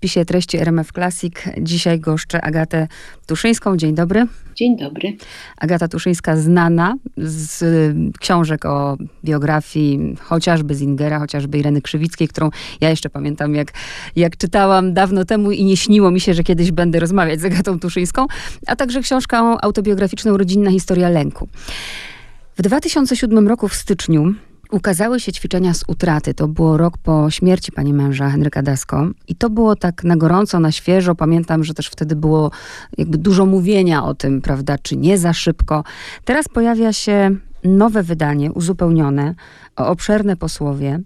spisie treści RMF Classic. Dzisiaj goszczę Agatę Tuszyńską. Dzień dobry. Dzień dobry. Agata Tuszyńska znana z książek o biografii chociażby Zingera, chociażby Ireny Krzywickiej, którą ja jeszcze pamiętam, jak, jak czytałam dawno temu i nie śniło mi się, że kiedyś będę rozmawiać z Agatą Tuszyńską, a także książkę autobiograficzną Rodzinna historia lęku. W 2007 roku w styczniu ukazały się ćwiczenia z utraty. To było rok po śmierci pani męża Henryka Dasko. I to było tak na gorąco, na świeżo. Pamiętam, że też wtedy było jakby dużo mówienia o tym, prawda, czy nie za szybko. Teraz pojawia się nowe wydanie, uzupełnione o obszerne posłowie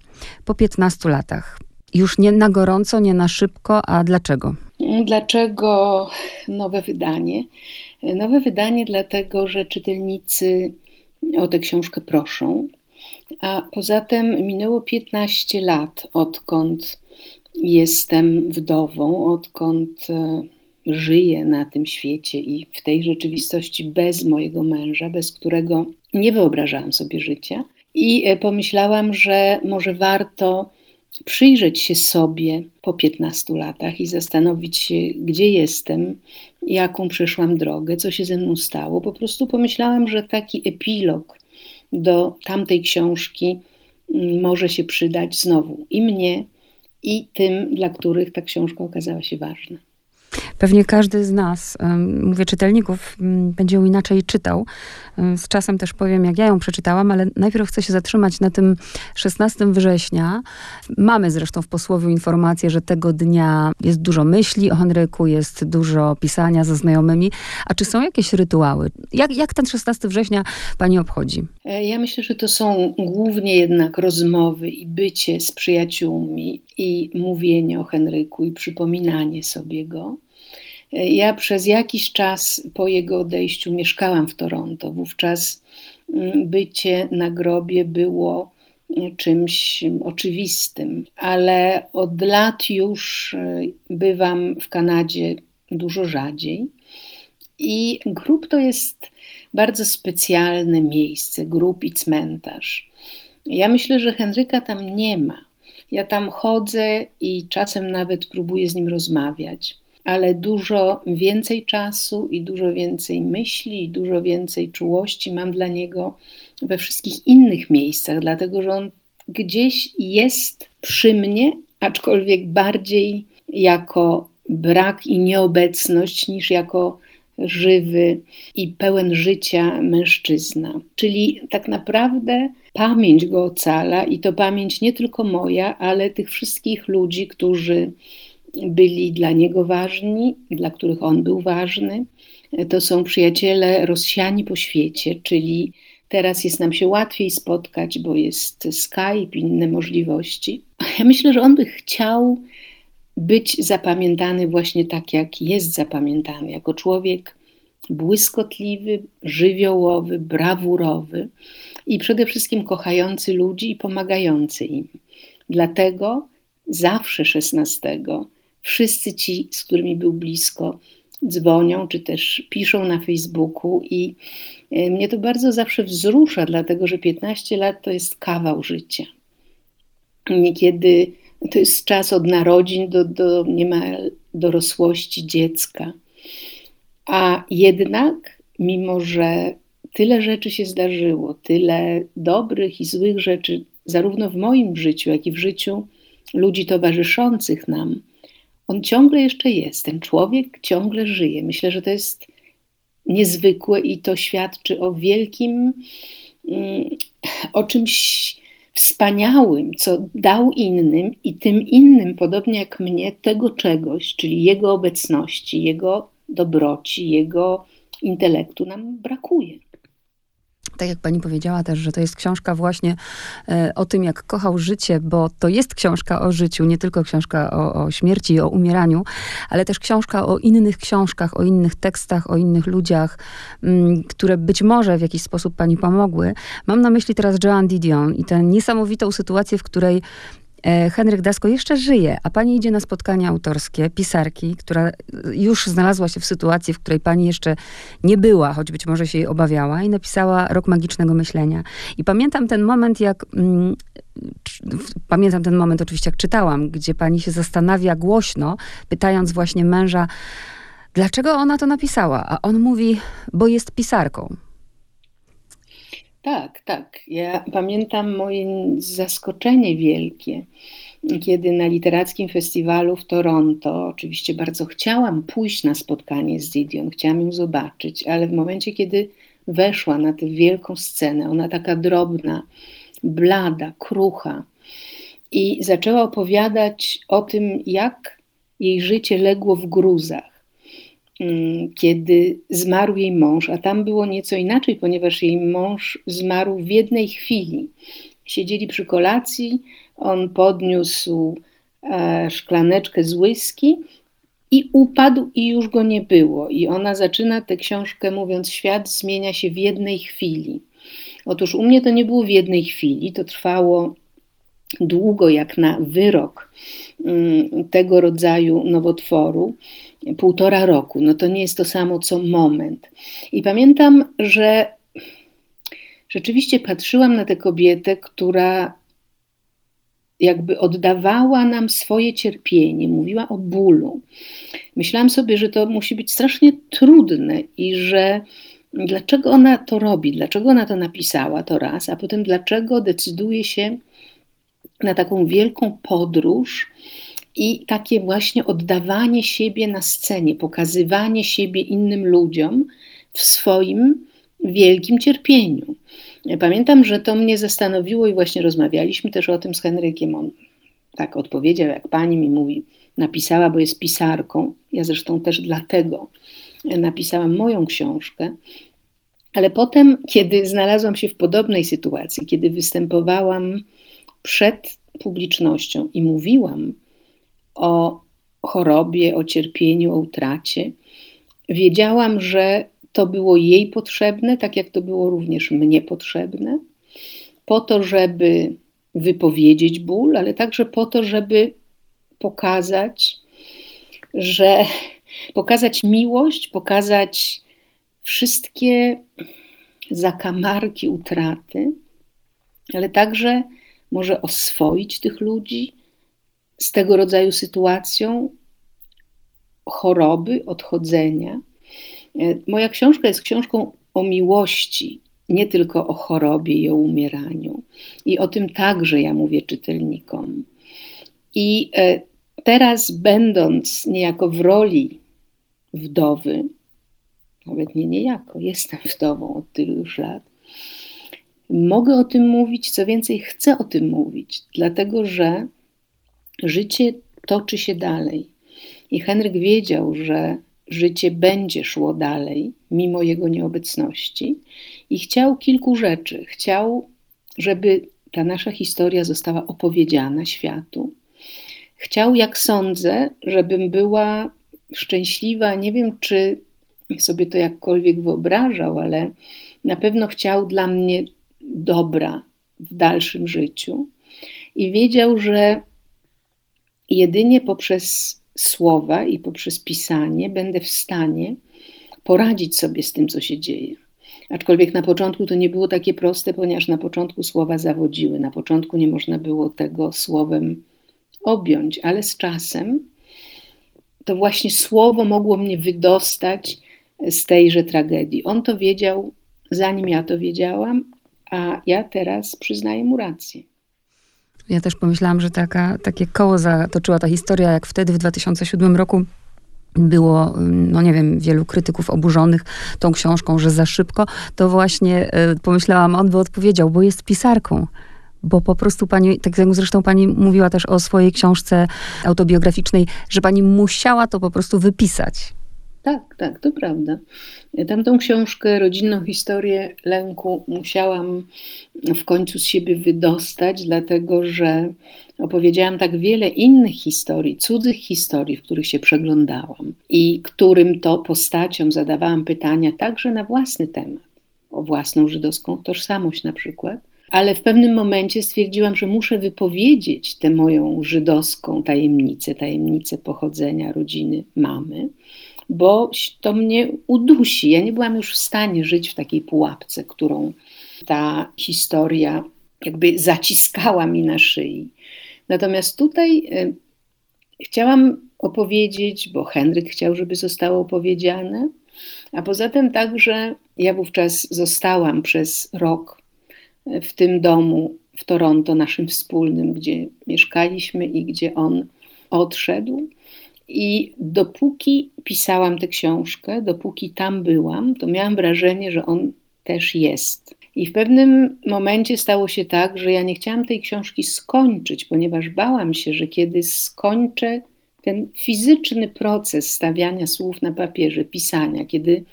po 15 latach. Już nie na gorąco, nie na szybko, a dlaczego? Dlaczego nowe wydanie? Nowe wydanie dlatego, że czytelnicy o tę książkę proszą. A poza tym minęło 15 lat, odkąd jestem wdową, odkąd e, żyję na tym świecie i w tej rzeczywistości bez mojego męża, bez którego nie wyobrażałam sobie życia. I e, pomyślałam, że może warto przyjrzeć się sobie po 15 latach i zastanowić się, gdzie jestem, jaką przeszłam drogę, co się ze mną stało. Po prostu pomyślałam, że taki epilog do tamtej książki mm, może się przydać znowu i mnie, i tym, dla których ta książka okazała się ważna. Pewnie każdy z nas, mówię czytelników, będzie ją inaczej czytał. Z czasem też powiem, jak ja ją przeczytałam, ale najpierw chcę się zatrzymać na tym 16 września. Mamy zresztą w posłowie informację, że tego dnia jest dużo myśli o Henryku, jest dużo pisania ze znajomymi. A czy są jakieś rytuały? Jak, jak ten 16 września pani obchodzi? E, ja myślę, że to są głównie jednak rozmowy i bycie z przyjaciółmi i mówienie o Henryku i przypominanie sobie go. Ja przez jakiś czas po jego odejściu mieszkałam w Toronto. Wówczas mm, bycie na grobie było mm, czymś oczywistym, ale od lat już y, bywam w Kanadzie dużo rzadziej. I grób to jest bardzo specjalne miejsce, grób i cmentarz. Ja myślę, że Henryka tam nie ma. Ja tam chodzę i czasem nawet próbuję z nim rozmawiać ale dużo więcej czasu i dużo więcej myśli, i dużo więcej czułości mam dla niego we wszystkich innych miejscach, dlatego że on gdzieś jest przy mnie, aczkolwiek bardziej jako brak i nieobecność niż jako żywy i pełen życia mężczyzna. Czyli tak naprawdę pamięć go ocala i to pamięć nie tylko moja, ale tych wszystkich ludzi, którzy byli dla niego ważni, dla których on był ważny. To są przyjaciele rozsiani po świecie, czyli teraz jest nam się łatwiej spotkać, bo jest Skype, inne możliwości. Ja myślę, że on by chciał być zapamiętany właśnie tak, jak jest zapamiętany, jako człowiek błyskotliwy, żywiołowy, brawurowy i przede wszystkim kochający ludzi i pomagający im. Dlatego zawsze 16 wszyscy ci, z którymi był blisko, dzwonią czy też piszą na Facebooku i e, mnie to bardzo zawsze wzrusza, dlatego że 15 lat to jest kawał życia. Niekiedy to jest czas od narodzin do, do niemal dorosłości dziecka. A jednak, mimo że tyle rzeczy się zdarzyło, tyle dobrych i złych rzeczy, zarówno w moim życiu, jak i w życiu ludzi towarzyszących nam, on ciągle jeszcze jest, ten człowiek ciągle żyje. Myślę, że to jest niezwykłe i to świadczy o wielkim, mm, o czymś wspaniałym, co dał innym i tym innym, podobnie jak mnie, tego czegoś, czyli jego obecności, jego dobroci, jego intelektu nam brakuje tak jak pani powiedziała też, że to jest książka właśnie e, o tym, jak kochał życie, bo to jest książka o życiu, nie tylko książka o, o śmierci o umieraniu, ale też książka o innych książkach, o innych tekstach, o innych ludziach, mm, które być może w jakiś sposób pani pomogły. Mam na myśli teraz Joan Didion i tę niesamowitą sytuację, w której Henryk Dasko jeszcze żyje, a pani idzie na spotkania autorskie pisarki, która już znalazła się w sytuacji, w której pani jeszcze nie była, choć być może się jej obawiała i napisała Rok Magicznego Myślenia. I pamiętam ten moment, jak mm, pamiętam ten moment oczywiście, jak czytałam, gdzie pani się zastanawia głośno, pytając właśnie męża, dlaczego ona to napisała? A on mówi, bo jest pisarką. Tak, tak. Ja pamiętam moje zaskoczenie wielkie, kiedy na literackim festiwalu w Toronto, oczywiście bardzo chciałam pójść na spotkanie z Didion, chciałam ją zobaczyć, ale w momencie, kiedy weszła na tę wielką scenę, ona taka drobna, blada, krucha, i zaczęła opowiadać o tym, jak jej życie legło w gruzach kiedy zmarł jej mąż, a tam było nieco inaczej, ponieważ jej mąż zmarł w jednej chwili. Siedzieli przy kolacji, on podniósł e, szklaneczkę z whisky i upadł i już go nie było. I ona zaczyna tę książkę mówiąc: Świat zmienia się w jednej chwili. Otóż u mnie to nie było w jednej chwili, to trwało długo, jak na wyrok mm, tego rodzaju nowotworu półtora roku. No to nie jest to samo co moment. I pamiętam, że rzeczywiście patrzyłam na tę kobietę, która jakby oddawała nam swoje cierpienie, mówiła o bólu. Myślałam sobie, że to musi być strasznie trudne i że dlaczego ona to robi, dlaczego ona to napisała, to raz, a potem dlaczego decyduje się na taką wielką podróż i takie właśnie oddawanie siebie na scenie, pokazywanie siebie innym ludziom w swoim wielkim cierpieniu. Pamiętam, że to mnie zastanowiło i właśnie rozmawialiśmy też o tym z Henrykiem. On tak odpowiedział, jak pani mi mówi, napisała, bo jest pisarką. Ja zresztą też dlatego napisałam moją książkę. Ale potem, kiedy znalazłam się w podobnej sytuacji, kiedy występowałam przed publicznością i mówiłam o chorobie, o cierpieniu, o utracie. Wiedziałam, że to było jej potrzebne, tak jak to było również mnie potrzebne, po to, żeby wypowiedzieć ból, ale także po to, żeby pokazać, że pokazać miłość, pokazać wszystkie zakamarki utraty, ale także może oswoić tych ludzi, z tego rodzaju sytuacją choroby, odchodzenia. E, moja książka jest książką o miłości, nie tylko o chorobie i o umieraniu. I o tym także ja mówię czytelnikom. I e, teraz, będąc niejako w roli wdowy, nawet nie niejako, jestem wdową od tylu już lat, mogę o tym mówić, co więcej, chcę o tym mówić, dlatego że Życie toczy się dalej. I Henryk wiedział, że życie będzie szło dalej, mimo jego nieobecności, i chciał kilku rzeczy. Chciał, żeby ta nasza historia została opowiedziana światu. Chciał, jak sądzę, żebym była szczęśliwa. Nie wiem, czy sobie to jakkolwiek wyobrażał, ale na pewno chciał dla mnie dobra w dalszym życiu. I wiedział, że jedynie poprzez słowa i poprzez pisanie będę w stanie poradzić sobie z tym, co się dzieje. Aczkolwiek na początku to nie było takie proste, ponieważ na początku słowa zawodziły, na początku nie można było tego słowem objąć, ale z czasem to właśnie słowo mogło mnie wydostać z tejże tragedii. On to wiedział, zanim ja to wiedziałam, a ja teraz przyznaję mu rację. Ja też pomyślałam, że taka, takie koło zatoczyła ta historia, jak wtedy w 2007 roku było, no nie wiem, wielu krytyków oburzonych tą książką, że za szybko, to właśnie y, pomyślałam, on by odpowiedział, bo jest pisarką. Bo po prostu pani, tak jak zresztą pani mówiła też o swojej książce autobiograficznej, że pani musiała to po prostu wypisać. Tak, tak, to prawda. Tamtą książkę, rodzinną historię lęku, musiałam w końcu z siebie wydostać, dlatego że opowiedziałam tak wiele innych historii, cudzych historii, w których się przeglądałam i którym to postaciom zadawałam pytania także na własny temat, o własną żydowską tożsamość na przykład. ale w pewnym momencie stwierdziłam, że muszę wypowiedzieć tę moją żydowską tajemnicę, tajemnicę pochodzenia rodziny mamy, bo to mnie udusi. Ja nie byłam już w stanie żyć w takiej pułapce, którą ta historia jakby zaciskała mi na szyi. Natomiast tutaj y, chciałam opowiedzieć, bo Henryk chciał, żeby zostało opowiedziane, a poza tym także ja wówczas zostałam przez rok w tym domu w Toronto, naszym wspólnym, gdzie mieszkaliśmy i gdzie on odszedł. I dopóki pisałam tę książkę, dopóki tam byłam, to miałam wrażenie, że on też jest. I w pewnym momencie stało się tak, że ja nie chciałam tej książki skończyć, ponieważ bałam się, że kiedy skończę ten fizyczny proces stawiania słów na papierze, pisania, kiedy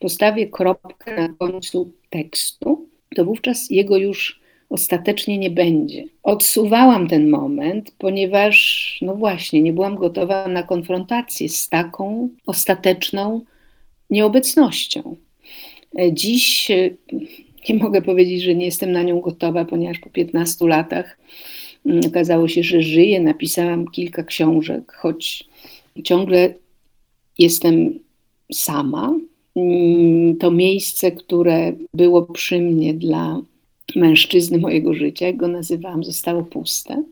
postawię kropkę na końcu tekstu, to wówczas jego już ostatecznie nie będzie. Odsuwałam ten moment, ponieważ, no właśnie, nie byłam gotowa na konfrontację z taką ostateczną nieobecnością. Dziś nie mogę powiedzieć, że nie jestem na nią gotowa, ponieważ po 15 latach mm, okazało się, że żyję. Napisałam kilka książek, choć ciągle jestem sama. Mm, to miejsce, które było przy mnie dla mężczyzny mojego życia, jak go nazywałam, zostało puste.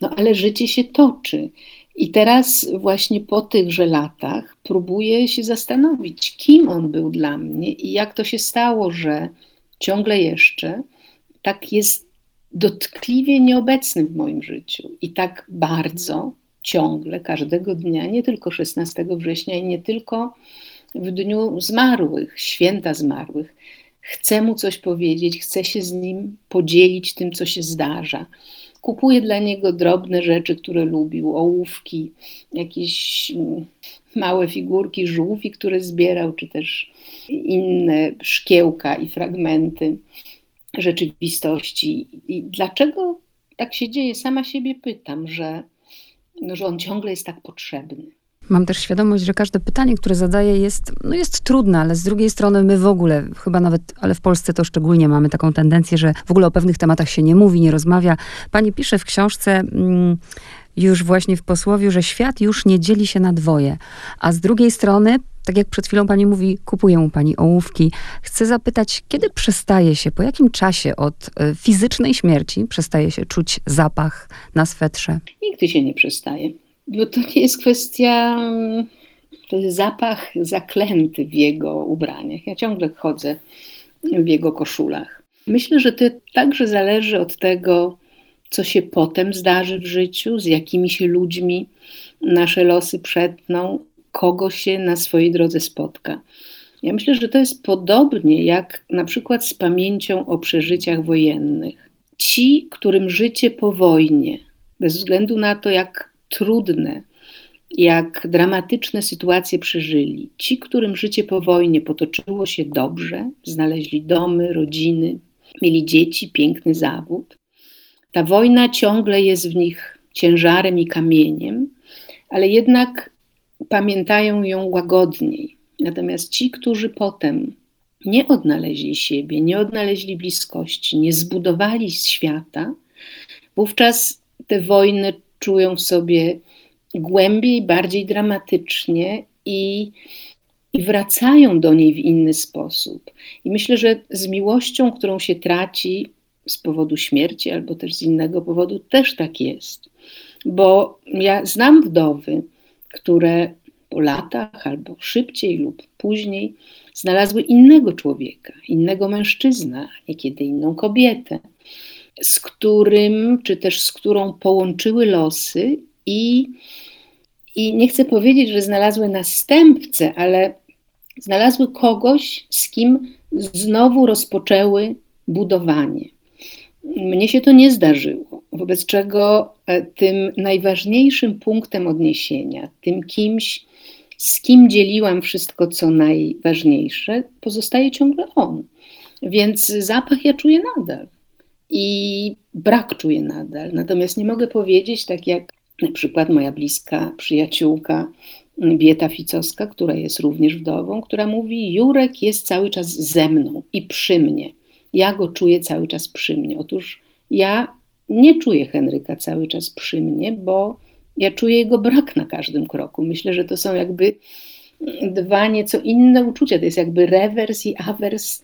No ale życie się toczy. I teraz, właśnie po tychże latach, próbuję się zastanowić, kim on był dla mnie i jak to się stało, że ciągle jeszcze tak jest dotkliwie nieobecny w moim życiu i tak bardzo ciągle, każdego dnia, nie tylko 16 września i nie tylko w dniu zmarłych, święta zmarłych. Chcę mu coś powiedzieć, chcę się z nim podzielić tym, co się zdarza. Kupuję dla niego drobne rzeczy, które lubił, ołówki, jakieś mm, małe figurki żółwi, które zbierał, czy też inne szkiełka i fragmenty rzeczywistości. I dlaczego tak się dzieje? Sama siebie pytam, że, no, że on ciągle jest tak potrzebny. Mam też świadomość, że każde pytanie, które zadaję, jest, no jest trudne, ale z drugiej strony my w ogóle, chyba nawet, ale w Polsce to szczególnie mamy taką tendencję, że w ogóle o pewnych tematach się nie mówi, nie rozmawia. Pani pisze w książce. Mm, już właśnie w posłowiu, że świat już nie dzieli się na dwoje. A z drugiej strony, tak jak przed chwilą pani mówi, kupuję u pani ołówki. Chcę zapytać, kiedy przestaje się, po jakim czasie od e, fizycznej śmierci przestaje się czuć zapach na swetrze? Nigdy się nie przestaje. Bo to nie jest kwestia, to jest zapach zaklęty w jego ubraniach. Ja ciągle chodzę w jego koszulach. Myślę, że to także zależy od tego, co się potem zdarzy w życiu, z jakimi się ludźmi nasze losy przetną, kogo się na swojej drodze spotka. Ja myślę, że to jest podobnie jak na przykład z pamięcią o przeżyciach wojennych. Ci, którym życie po wojnie, bez względu na to, jak trudne, jak dramatyczne sytuacje przeżyli, ci, którym życie po wojnie potoczyło się dobrze, znaleźli domy, rodziny, mieli dzieci, piękny zawód, ta wojna ciągle jest w nich ciężarem i kamieniem, ale jednak pamiętają ją łagodniej. Natomiast ci, którzy potem nie odnaleźli siebie, nie odnaleźli bliskości, nie zbudowali świata, wówczas te wojny czują sobie głębiej, bardziej dramatycznie i, i wracają do niej w inny sposób. I myślę, że z miłością, którą się traci, z powodu śmierci albo też z innego powodu, też tak jest. Bo ja znam wdowy, które po latach albo szybciej lub później znalazły innego człowieka, innego mężczyzna, niekiedy inną kobietę, z którym, czy też z którą połączyły losy i, i nie chcę powiedzieć, że znalazły następcę, ale znalazły kogoś, z kim znowu rozpoczęły budowanie. Mnie się to nie zdarzyło, wobec czego e, tym najważniejszym punktem odniesienia, tym kimś, z kim dzieliłam wszystko, co najważniejsze, pozostaje ciągle on. Więc zapach ja czuję nadal i brak czuję nadal. Natomiast nie mogę powiedzieć, tak jak na przykład moja bliska przyjaciółka Bieta Ficowska, która jest również wdową, która mówi: Jurek jest cały czas ze mną i przy mnie ja go czuję cały czas przy mnie. Otóż ja nie czuję Henryka cały czas przy mnie, bo ja czuję jego brak na każdym kroku. Myślę, że to są jakby dwa nieco inne uczucia. To jest jakby rewers i awers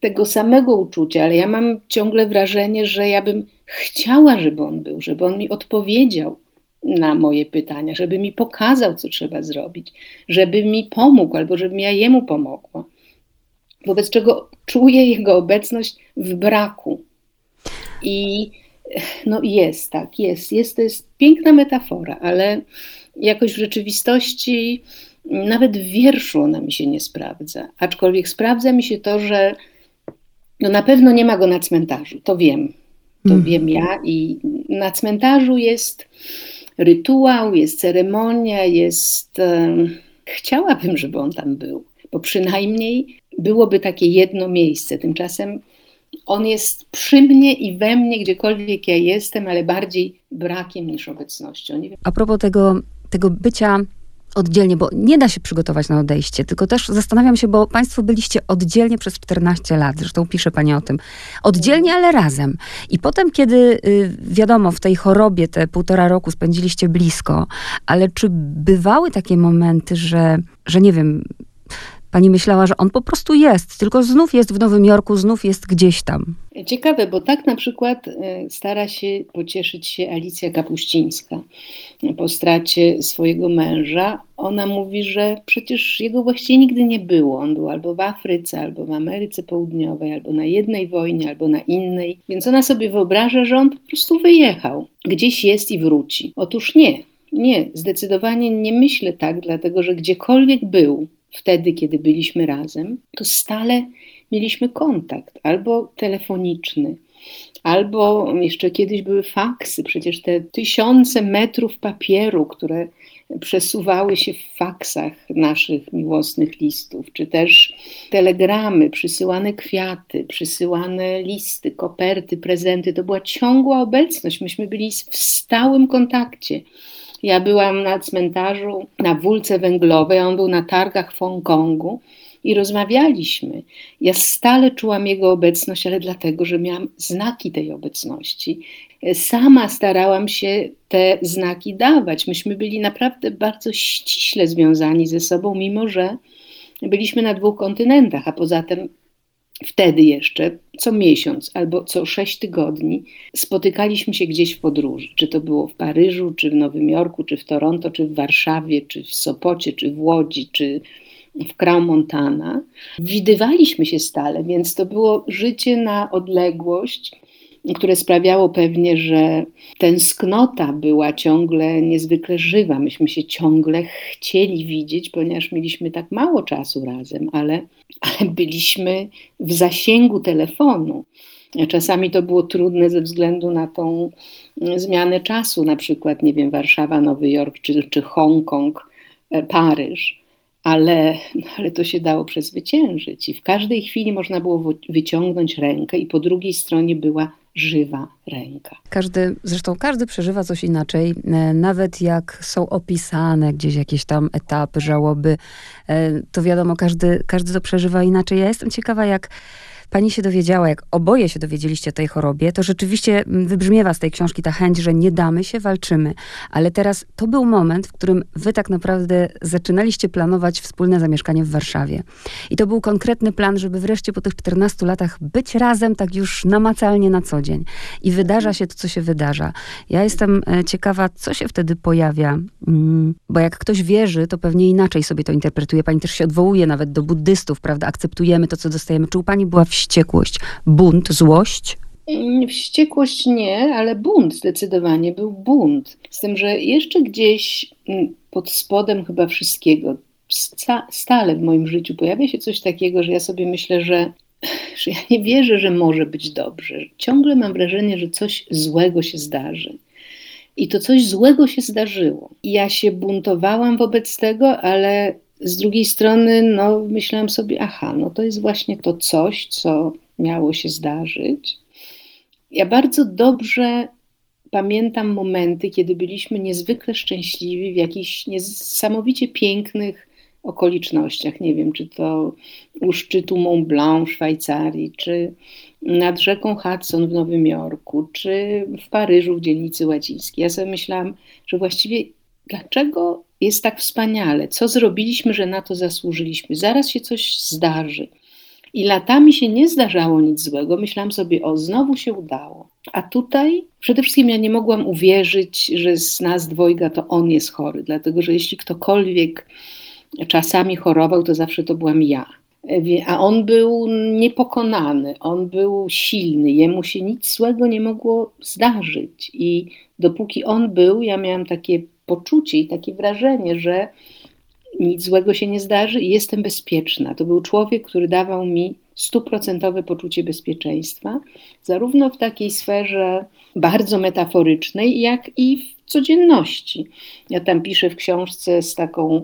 tego samego uczucia, ale ja mam ciągle wrażenie, że ja bym chciała, żeby on był, żeby on mi odpowiedział na moje pytania, żeby mi pokazał, co trzeba zrobić, żeby mi pomógł albo żebym ja jemu pomogła. Wobec czego czuję jego obecność w braku. I no jest, tak, jest, jest. To jest piękna metafora, ale jakoś w rzeczywistości, nawet w wierszu ona mi się nie sprawdza. Aczkolwiek sprawdza mi się to, że no na pewno nie ma go na cmentarzu, to wiem. To mm. wiem ja i na cmentarzu jest rytuał, jest ceremonia, jest. chciałabym, żeby on tam był, bo przynajmniej byłoby takie jedno miejsce. Tymczasem on jest przy mnie i we mnie, gdziekolwiek ja jestem, ale bardziej brakiem niż obecnością. A propos tego, tego bycia oddzielnie, bo nie da się przygotować na odejście, tylko też zastanawiam się, bo Państwo byliście oddzielnie przez 14 lat, zresztą pisze Pani o tym. Oddzielnie, ale razem. I potem, kiedy y, wiadomo, w tej chorobie te półtora roku spędziliście blisko, ale czy bywały takie momenty, że, że nie wiem, Pani myślała, że on po prostu jest, tylko znów jest w Nowym Jorku, znów jest gdzieś tam. Ciekawe, bo tak na przykład e, stara się pocieszyć się Alicja Kapuścińska po stracie swojego męża. Ona mówi, że przecież jego właściwie nigdy nie było. On był albo w Afryce, albo w Ameryce Południowej, albo na jednej wojnie, albo na innej. Więc ona sobie wyobraża, że on po prostu wyjechał, gdzieś jest i wróci. Otóż nie. Nie, zdecydowanie nie myślę tak, dlatego że gdziekolwiek był, wtedy, kiedy byliśmy razem, to stale mieliśmy kontakt albo telefoniczny, albo jeszcze kiedyś były faksy, przecież te tysiące metrów papieru, które przesuwały się w faksach naszych miłosnych listów, czy też telegramy, przysyłane kwiaty, przysyłane listy, koperty, prezenty. To była ciągła obecność. Myśmy byli w stałym kontakcie. Ja byłam na cmentarzu na Wólce Węglowej, on był na targach w Hongkongu i rozmawialiśmy. Ja stale czułam jego obecność, ale dlatego, że miałam znaki tej obecności. Sama starałam się te znaki dawać. Myśmy byli naprawdę bardzo ściśle związani ze sobą, mimo że byliśmy na dwóch kontynentach, a poza tym Wtedy jeszcze co miesiąc albo co sześć tygodni spotykaliśmy się gdzieś w podróży. Czy to było w Paryżu, czy w Nowym Jorku, czy w Toronto, czy w Warszawie, czy w Sopocie, czy w Łodzi, czy w Crown Montana. Widywaliśmy się stale, więc to było życie na odległość, które sprawiało pewnie, że tęsknota była ciągle niezwykle żywa. Myśmy się ciągle chcieli widzieć, ponieważ mieliśmy tak mało czasu razem, ale, ale byliśmy w zasięgu telefonu. Czasami to było trudne ze względu na tą zmianę czasu, na przykład, nie wiem, Warszawa, Nowy Jork czy, czy Hongkong, e, Paryż ale, ale to się dało przezwyciężyć i w każdej chwili można było wyciągnąć rękę i po drugiej stronie była żywa ręka. Każdy, zresztą każdy przeżywa coś inaczej, e, nawet jak są opisane gdzieś jakieś tam etapy żałoby, e, to wiadomo, każdy, każdy to przeżywa inaczej. Ja jestem ciekawa, jak pani się dowiedziała, jak oboje się dowiedzieliście o tej chorobie, to rzeczywiście mm, wybrzmiewa z tej książki ta chęć, że nie damy się, walczymy. Ale teraz to był moment, w którym wy tak naprawdę zaczynaliście planować wspólne zamieszkanie w Warszawie. I to był konkretny plan, żeby wreszcie po tych 14 latach być razem tak już namacalnie na co dzień. I wydarza się to, co się wydarza. Ja jestem e, ciekawa, co się wtedy pojawia, mm, bo jak ktoś wierzy, to pewnie inaczej sobie to interpretuje. Pani też się odwołuje nawet do buddystów, prawda? Akceptujemy to, co dostajemy. Czy u pani była wściekłość, bunt, złość? Mm, wściekłość nie, ale bunt zdecydowanie był bunt. Z tym, że jeszcze gdzieś mm, pod spodem chyba wszystkiego, stale w moim życiu pojawia się coś takiego, że ja sobie myślę, że, że ja nie wierzę, że może być dobrze. Ciągle mam wrażenie, że coś złego się zdarzy. I to coś złego się zdarzyło. I ja się buntowałam wobec tego, ale z drugiej strony, no, myślałam sobie, aha, no to jest właśnie to coś, co miało się zdarzyć. Ja bardzo dobrze pamiętam momenty, kiedy byliśmy niezwykle szczęśliwi w jakichś niesamowicie pięknych okolicznościach. Nie wiem, czy to u szczytu Mont Blanc w Szwajcarii, czy nad rzeką Hudson w Nowym Jorku, czy w Paryżu w dzielnicy łacińskiej. Ja sobie myślałam, że właściwie dlaczego jest tak wspaniale? Co zrobiliśmy, że na to zasłużyliśmy? Zaraz się coś zdarzy. I latami się nie zdarzało nic złego. Myślałam sobie, o, znowu się udało. A tutaj przede wszystkim ja nie mogłam uwierzyć, że z nas dwojga to on jest chory, dlatego że jeśli ktokolwiek czasami chorował, to zawsze to byłam ja. A on był niepokonany, on był silny, jemu się nic złego nie mogło zdarzyć. I dopóki on był, ja miałam takie poczucie i takie wrażenie, że nic złego się nie zdarzy i jestem bezpieczna. To był człowiek, który dawał mi stuprocentowe poczucie bezpieczeństwa, zarówno w takiej sferze bardzo metaforycznej, jak i w codzienności. Ja tam piszę w książce z taką,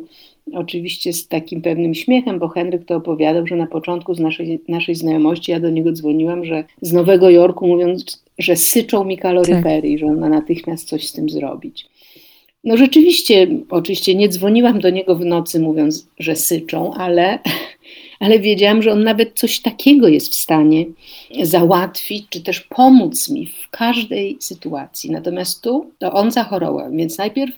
oczywiście z takim pewnym śmiechem, bo Henryk to opowiadał, że na początku z naszej, naszej znajomości ja do niego dzwoniłam, że z Nowego Jorku mówiąc, że syczą mi kaloryfery tak. i że on ma natychmiast coś z tym zrobić. No rzeczywiście, oczywiście nie dzwoniłam do niego w nocy mówiąc, że syczą, ale, ale wiedziałam, że on nawet coś takiego jest w stanie załatwić, czy też pomóc mi w każdej sytuacji. Natomiast tu to on zachorował, więc najpierw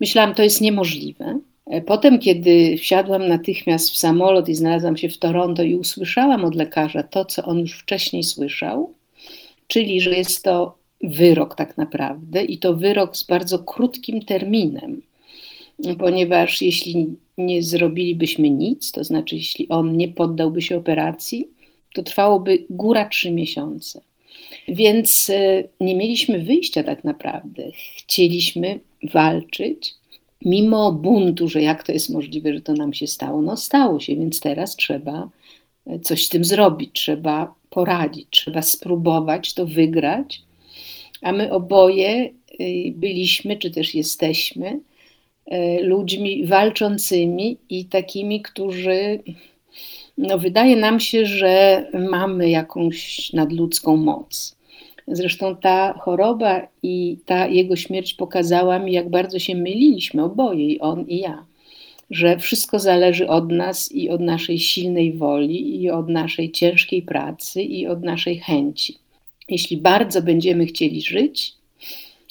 myślałam, to jest niemożliwe. Potem, kiedy wsiadłam natychmiast w samolot i znalazłam się w Toronto i usłyszałam od lekarza to, co on już wcześniej słyszał, czyli że jest to wyrok tak naprawdę i to wyrok z bardzo krótkim terminem, ponieważ jeśli nie zrobilibyśmy nic, to znaczy jeśli on nie poddałby się operacji, to trwałoby góra trzy miesiące. Więc e, nie mieliśmy wyjścia tak naprawdę. Chcieliśmy walczyć, mimo buntu, że jak to jest możliwe, że to nam się stało. No stało się, więc teraz trzeba e, coś z tym zrobić, trzeba poradzić, trzeba spróbować to wygrać a my oboje y, byliśmy, czy też jesteśmy y, ludźmi walczącymi i takimi, którzy no, wydaje nam się, że mamy jakąś nadludzką moc. Zresztą ta choroba i ta jego śmierć pokazała mi, jak bardzo się myliliśmy oboje, i on i ja. Że wszystko zależy od nas i od naszej silnej woli, i od naszej ciężkiej pracy, i od naszej chęci. Jeśli bardzo będziemy chcieli żyć,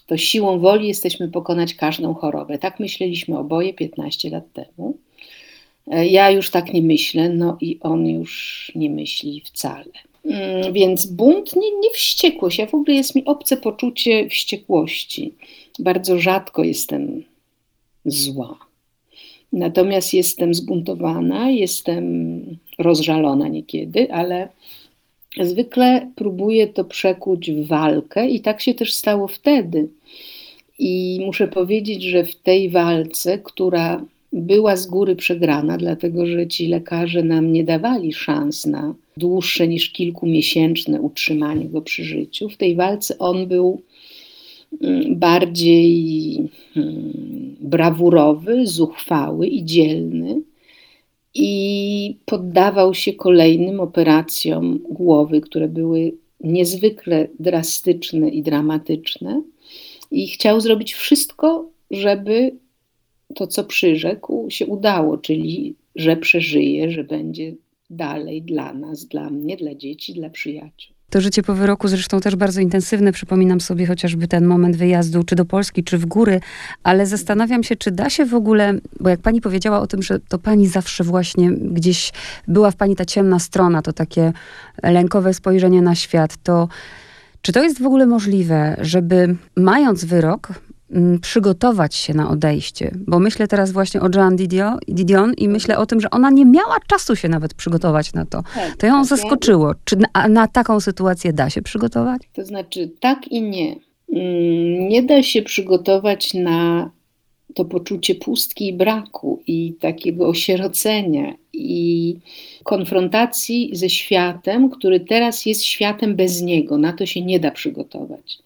to siłą woli jesteśmy pokonać każdą chorobę. Tak myśleliśmy oboje 15 lat temu. E, ja już tak nie myślę, no i on już nie myśli wcale. Mm, więc bunt, nie, nie wściekłość. Ja w ogóle jest mi obce poczucie wściekłości. Bardzo rzadko jestem zła. Natomiast jestem zbuntowana, jestem rozżalona niekiedy, ale zwykle próbuje to przekuć w walkę i tak się też stało wtedy. I muszę powiedzieć, że w tej walce, która była z góry przegrana, dlatego że ci lekarze nam nie dawali szans na dłuższe niż kilkumiesięczne utrzymanie go przy życiu. W tej walce on był mm, bardziej hmm, brawurowy, zuchwały i dzielny i poddawał się kolejnym operacjom głowy, które były niezwykle drastyczne i dramatyczne. I chciał zrobić wszystko, żeby to, co przyrzekł, się udało, czyli że przeżyje, że będzie dalej dla nas, dla mnie, dla dzieci, dla przyjaciół. To życie po wyroku zresztą też bardzo intensywne. Przypominam sobie chociażby ten moment wyjazdu, czy do Polski, czy w góry, ale zastanawiam się, czy da się w ogóle, bo jak pani powiedziała o tym, że to pani zawsze właśnie gdzieś była w pani ta ciemna strona, to takie lękowe spojrzenie na świat, to czy to jest w ogóle możliwe, żeby mając wyrok, przygotować się na odejście. Bo myślę teraz właśnie o Joan Didion i myślę o tym, że ona nie miała czasu się nawet przygotować na to. Tak, to ją zaskoczyło. Czy na, na taką sytuację da się przygotować? To znaczy tak i nie. Mm, nie da się przygotować na to poczucie pustki i braku i takiego osierocenia i konfrontacji ze światem, który teraz jest światem bez niego. Na to się nie da przygotować.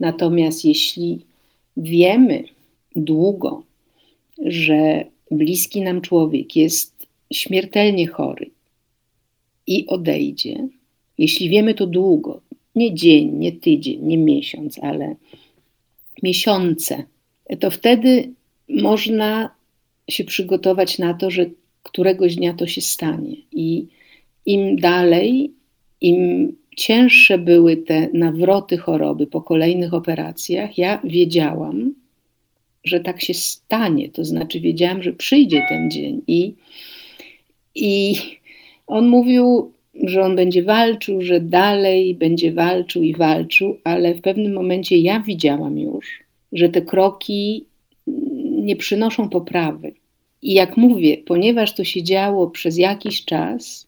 Natomiast jeśli wiemy długo, że bliski nam człowiek jest śmiertelnie chory i odejdzie, jeśli wiemy to długo, nie dzień, nie tydzień, nie miesiąc, ale miesiące, to wtedy można się przygotować na to, że któregoś dnia to się stanie. I im dalej, im cięższe były te nawroty choroby po kolejnych operacjach, ja wiedziałam, że tak się stanie. To znaczy, wiedziałam, że przyjdzie ten dzień. I, i on mówił, że on będzie walczył, że dalej będzie walczył i walczył, ale w pewnym momencie ja widziałam już, że te kroki nie przynoszą poprawy. I jak mówię, ponieważ to się działo przez jakiś czas,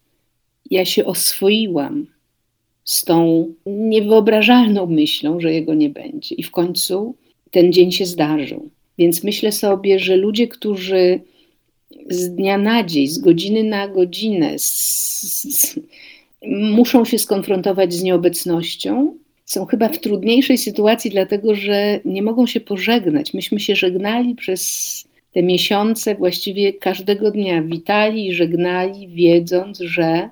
ja się oswoiłam z tą niewyobrażalną myślą, że jego nie będzie. I w końcu ten dzień się zdarzył. Więc myślę sobie, że ludzie, którzy z dnia na dzień, z godziny na godzinę z, z, muszą się skonfrontować z nieobecnością, są chyba w trudniejszej sytuacji, dlatego że nie mogą się pożegnać. Myśmy się żegnali przez te miesiące, właściwie każdego dnia witali i żegnali, wiedząc, że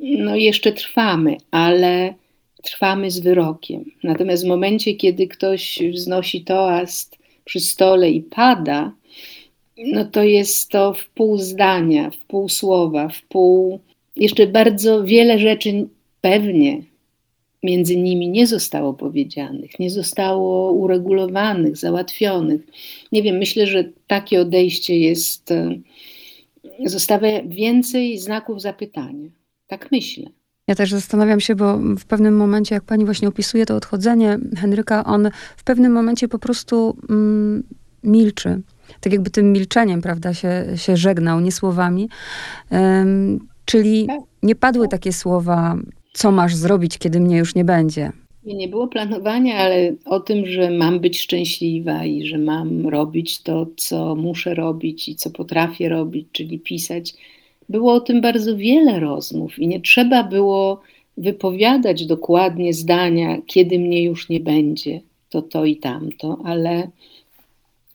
no jeszcze trwamy, ale trwamy z wyrokiem. Natomiast w momencie, kiedy ktoś wznosi toast przy stole i pada, no to jest to w pół zdania, w pół słowa, w pół. Jeszcze bardzo wiele rzeczy pewnie między nimi nie zostało powiedzianych, nie zostało uregulowanych, załatwionych. Nie wiem, myślę, że takie odejście jest, e, zostawia więcej znaków zapytania. Tak myślę. Ja też zastanawiam się, bo w pewnym momencie, jak pani właśnie opisuje to odchodzenie Henryka, on w pewnym momencie po prostu mm, milczy. Tak jakby tym milczeniem, prawda, się, się żegnał, nie słowami. Um, czyli tak. nie padły takie słowa, co masz zrobić, kiedy mnie już nie będzie. Nie, nie było planowania, ale o tym, że mam być szczęśliwa i że mam robić to, co muszę robić i co potrafię robić, czyli pisać było o tym bardzo wiele rozmów i nie trzeba było wypowiadać dokładnie zdania, kiedy mnie już nie będzie, to to i tamto, ale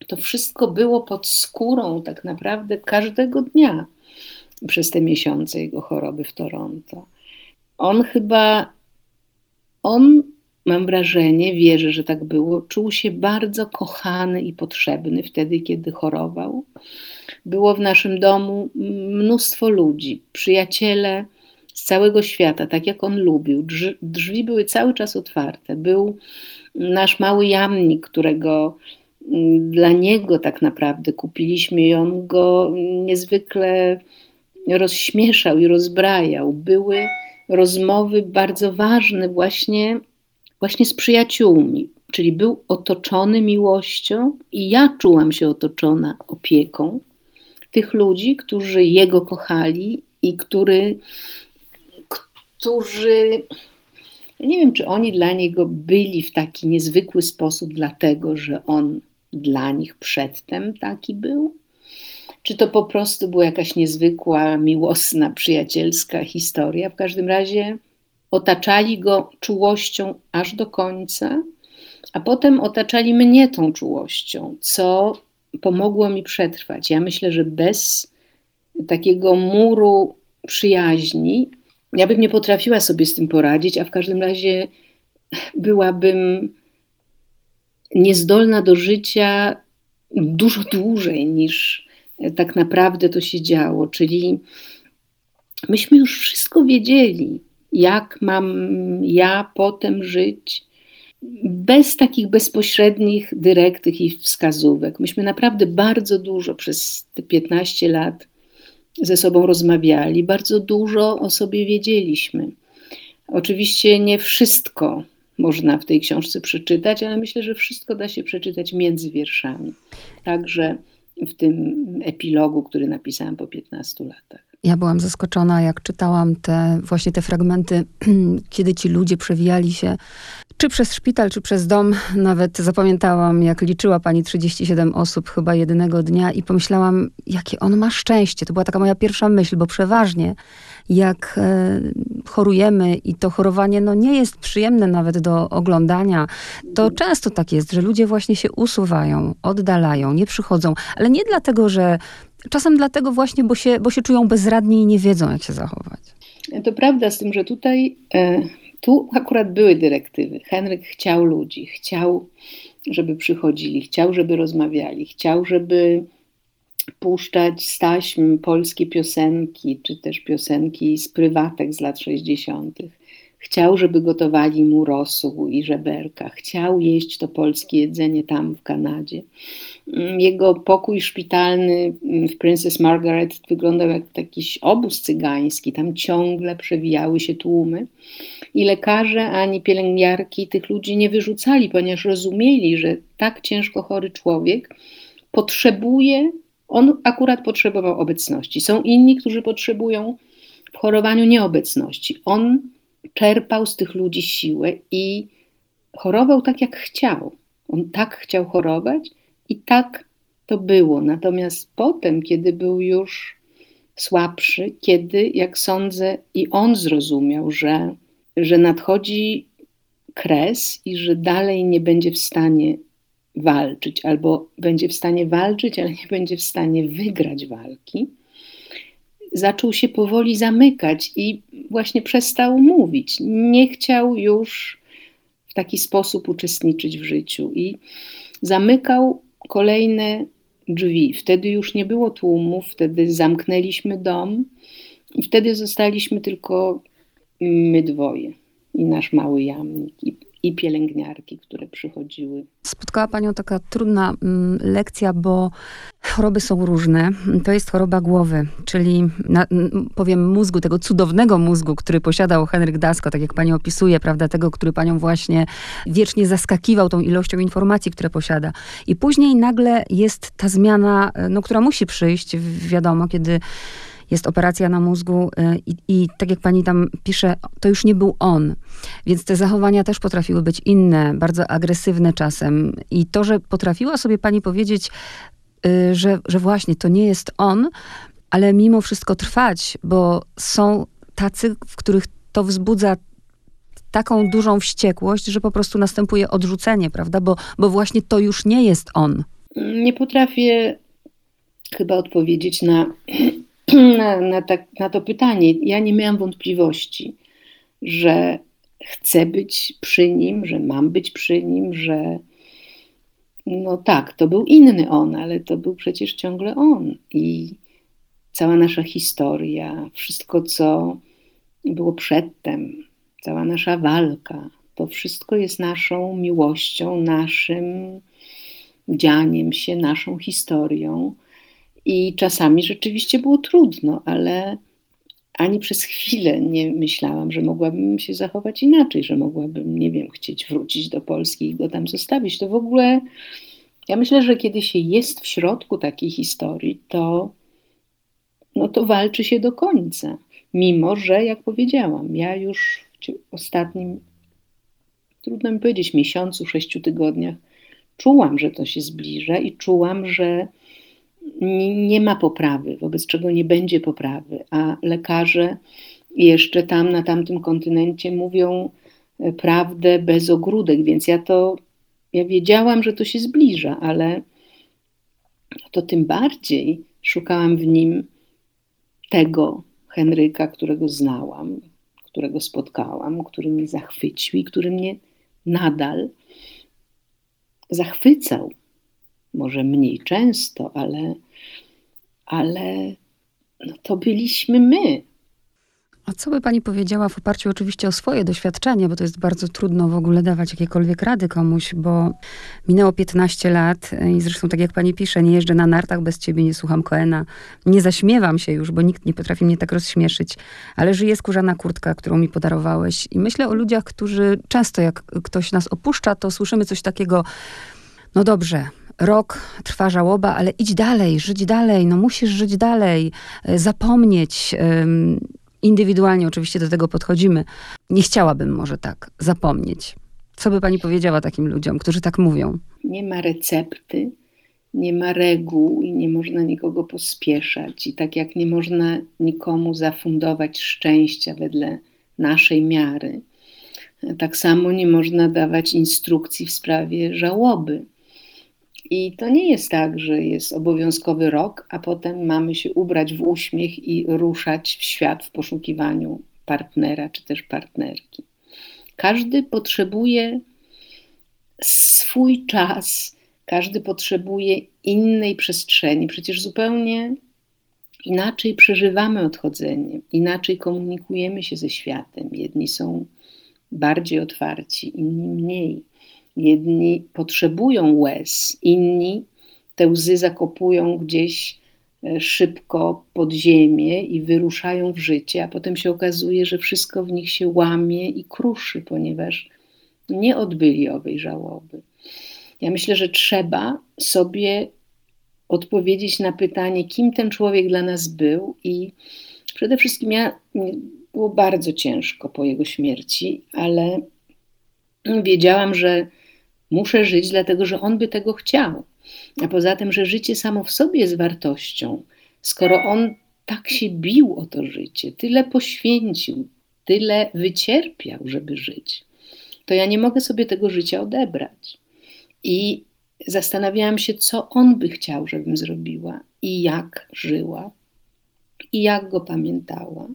to wszystko było pod skórą tak naprawdę każdego dnia przez te miesiące jego choroby w Toronto. On chyba, on, mam wrażenie, wierzę, że tak było, czuł się bardzo kochany i potrzebny wtedy, kiedy chorował było w naszym domu mnóstwo ludzi, przyjaciele z całego świata, tak jak on lubił. Drzwi były cały czas otwarte. Był nasz mały jamnik, którego mm, dla niego tak naprawdę kupiliśmy i on go niezwykle rozśmieszał i rozbrajał. Były rozmowy bardzo ważne właśnie, właśnie z przyjaciółmi, czyli był otoczony miłością i ja czułam się otoczona opieką tych ludzi, którzy Jego kochali i który, którzy, nie wiem, czy oni dla Niego byli w taki niezwykły sposób, dlatego że On dla nich przedtem taki był, czy to po prostu była jakaś niezwykła, miłosna, przyjacielska historia. W każdym razie otaczali go czułością aż do końca, a potem otaczali mnie tą czułością, co pomogło mi przetrwać. Ja myślę, że bez takiego muru przyjaźni ja bym nie potrafiła sobie z tym poradzić, a w każdym razie byłabym niezdolna do życia dużo dłużej niż tak naprawdę to się działo. Czyli myśmy już wszystko wiedzieli, jak mam ja potem żyć, bez takich bezpośrednich dyrektyw i wskazówek. Myśmy naprawdę bardzo dużo przez te 15 lat ze sobą rozmawiali, bardzo dużo o sobie wiedzieliśmy. Oczywiście nie wszystko można w tej książce przeczytać, ale myślę, że wszystko da się przeczytać między wierszami. Także w tym epilogu, który napisałam po 15 latach. Ja byłam zaskoczona, jak czytałam te właśnie te fragmenty, kiedy ci ludzie przewijali się czy przez szpital, czy przez dom. Nawet zapamiętałam, jak liczyła pani 37 osób chyba jednego dnia i pomyślałam, jakie on ma szczęście. To była taka moja pierwsza myśl, bo przeważnie jak e, chorujemy i to chorowanie no, nie jest przyjemne nawet do oglądania, to często tak jest, że ludzie właśnie się usuwają, oddalają, nie przychodzą, ale nie dlatego, że czasem dlatego właśnie, bo się, bo się czują bezradni i nie wiedzą, jak się zachować. To prawda z tym, że tutaj e, tu akurat były dyrektywy. Henryk chciał ludzi, chciał, żeby przychodzili, chciał, żeby rozmawiali, chciał, żeby puszczać z taśm polskie piosenki, czy też piosenki z prywatek z lat 60. Chciał, żeby gotowali mu rosół i żeberka. Chciał jeść to polskie jedzenie tam w Kanadzie. Mm, jego pokój szpitalny mm, w Princess Margaret wyglądał jak jakiś obóz cygański. Tam ciągle przewijały się tłumy. I lekarze ani pielęgniarki tych ludzi nie wyrzucali, ponieważ rozumieli, że tak ciężko chory człowiek potrzebuje, on akurat potrzebował obecności. Są inni, którzy potrzebują w chorowaniu nieobecności. On czerpał z tych ludzi siłę i chorował tak, jak chciał. On tak chciał chorować i tak to było. Natomiast potem, kiedy był już słabszy, kiedy, jak sądzę, i on zrozumiał, że, że nadchodzi kres i że dalej nie będzie w stanie walczyć, albo będzie w stanie walczyć, ale nie będzie w stanie wygrać walki, zaczął się powoli zamykać i właśnie przestał mówić. Nie chciał już w taki sposób uczestniczyć w życiu i zamykał kolejne drzwi. Wtedy już nie było tłumów, wtedy zamknęliśmy dom i wtedy zostaliśmy tylko my dwoje i nasz mały jamnik. I i pielęgniarki, które przychodziły. Spotkała Panią taka trudna mm, lekcja, bo choroby są różne. To jest choroba głowy, czyli na, powiem mózgu, tego cudownego mózgu, który posiadał Henryk Dasko, tak jak Pani opisuje, prawda, tego, który Panią właśnie wiecznie zaskakiwał tą ilością informacji, które posiada. I później nagle jest ta zmiana, no, która musi przyjść, wiadomo, kiedy jest operacja na mózgu y, i, i, tak jak pani tam pisze, to już nie był on. Więc te zachowania też potrafiły być inne, bardzo agresywne czasem. I to, że potrafiła sobie pani powiedzieć, y, że, że właśnie to nie jest on, ale mimo wszystko trwać, bo są tacy, w których to wzbudza taką dużą wściekłość, że po prostu następuje odrzucenie, prawda? Bo, bo właśnie to już nie jest on. Nie potrafię chyba odpowiedzieć na na, na, tak, na to pytanie. Ja nie miałam wątpliwości, że chcę być przy nim, że mam być przy nim, że no tak, to był inny on, ale to był przecież ciągle on. I cała nasza historia, wszystko, co było przedtem, cała nasza walka, to wszystko jest naszą miłością, naszym dzianiem się, naszą historią. I czasami rzeczywiście było trudno, ale ani przez chwilę nie myślałam, że mogłabym się zachować inaczej, że mogłabym, nie wiem, chcieć wrócić do Polski i go tam zostawić. To w ogóle, ja myślę, że kiedy się jest w środku takiej historii, to, no to walczy się do końca. Mimo, że, jak powiedziałam, ja już w ostatnim, trudno mi powiedzieć, miesiącu, sześciu tygodniach czułam, że to się zbliża i czułam, że nie ma poprawy, wobec czego nie będzie poprawy, a lekarze jeszcze tam na tamtym kontynencie mówią e, prawdę bez ogródek, więc ja to, ja wiedziałam, że to się zbliża, ale to tym bardziej szukałam w nim tego Henryka, którego znałam, którego spotkałam, który mnie zachwycił i który mnie nadal zachwycał może mniej często, ale, ale no to byliśmy my. A co by pani powiedziała w oparciu oczywiście o swoje doświadczenie, bo to jest bardzo trudno w ogóle dawać jakiekolwiek rady komuś, bo minęło 15 lat i zresztą tak jak pani pisze, nie jeżdżę na nartach bez ciebie, nie słucham Koena, nie zaśmiewam się już, bo nikt nie potrafi mnie tak rozśmieszyć, ale żyje skórzana kurtka, którą mi podarowałeś i myślę o ludziach, którzy często jak ktoś nas opuszcza, to słyszymy coś takiego, no dobrze, rok trwa żałoba, ale idź dalej, żyć dalej, no musisz żyć dalej, e, zapomnieć. Indywidualnie oczywiście do tego podchodzimy. Nie chciałabym może tak zapomnieć. Co by pani powiedziała takim ludziom, którzy tak mówią? Nie ma recepty, nie ma reguł i nie można nikogo pospieszać. I tak jak nie można nikomu zafundować szczęścia wedle naszej miary, tak samo nie można dawać instrukcji w sprawie żałoby. I to nie jest tak, że jest obowiązkowy rok, a potem mamy się ubrać w uśmiech i ruszać w świat w poszukiwaniu partnera czy też partnerki. Każdy potrzebuje swój czas, Każdy potrzebuje innej przestrzeni. Przecież zupełnie inaczej przeżywamy odchodzenie, inaczej komunikujemy się ze światem. Jedni są bardziej otwarci, inni mniej. Jedni potrzebują łez, inni te łzy zakopują gdzieś e, szybko pod ziemię i wyruszają w życie, a potem się okazuje, że wszystko w nich się łamie i kruszy, ponieważ nie odbyli owej żałoby. Ja myślę, że trzeba sobie odpowiedzieć na pytanie, kim ten człowiek dla nas był i przede wszystkim ja było bardzo ciężko po jego śmierci, ale wiedziałam, że muszę żyć, dlatego że on by tego chciał. A poza tym, że życie samo w sobie jest wartością. Skoro on tak się bił o to życie, tyle poświęcił, tyle wycierpiał, żeby żyć, to ja nie mogę sobie tego życia odebrać. I zastanawiałam się, co on by chciał, żebym zrobiła i jak żyła, i jak go pamiętała.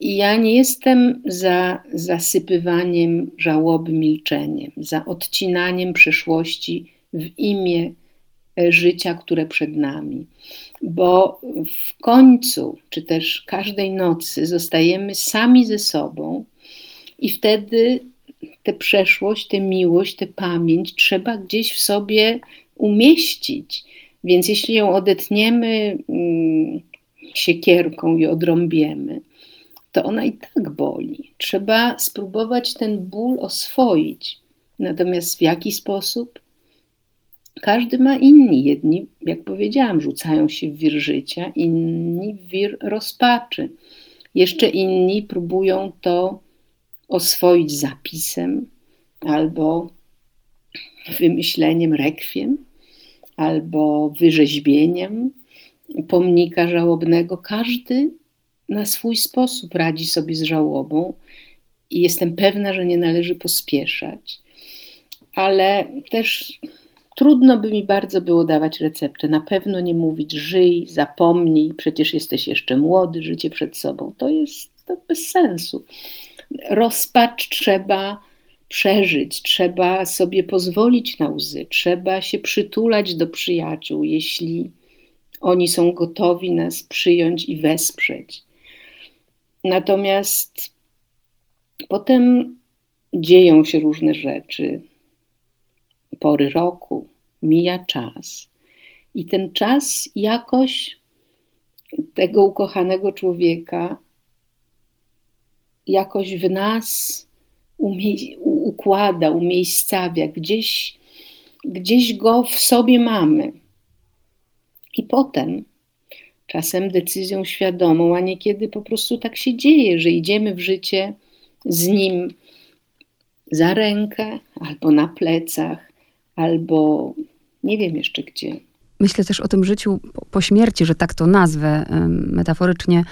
I ja nie jestem za zasypywaniem żałoby milczeniem, za odcinaniem przeszłości w imię e, życia, które przed nami. Bo w końcu, czy też każdej nocy, zostajemy sami ze sobą, i wtedy tę przeszłość, tę miłość, tę pamięć trzeba gdzieś w sobie umieścić. Więc jeśli ją odetniemy mm, siekierką i odrąbiemy, to ona i tak boli. Trzeba spróbować ten ból oswoić. Natomiast w jaki sposób? Każdy ma inni. Jedni, jak powiedziałam, rzucają się w wir życia, inni w wir rozpaczy. Jeszcze inni próbują to oswoić zapisem albo wymyśleniem rekwiem, albo wyrzeźbieniem pomnika żałobnego. Każdy na swój sposób radzi sobie z żałobą i jestem pewna, że nie należy pospieszać, ale też trudno by mi bardzo było dawać receptę. Na pewno nie mówić żyj, zapomnij, przecież jesteś jeszcze młody, życie przed sobą. To jest to bez sensu. Rozpacz trzeba przeżyć, trzeba sobie pozwolić na łzy, trzeba się przytulać do przyjaciół, jeśli oni są gotowi nas przyjąć i wesprzeć. Natomiast potem dzieją się różne rzeczy, pory roku, mija czas. I ten czas jakoś tego ukochanego człowieka jakoś w nas umie- układa, umiejscawia, gdzieś, gdzieś go w sobie mamy. I potem czasem decyzją świadomą, a niekiedy po prostu tak się dzieje, że idziemy w życie z nim za rękę, albo na plecach, albo nie wiem jeszcze gdzie. Myślę też o tym życiu po śmierci, że tak to nazwę metaforycznie.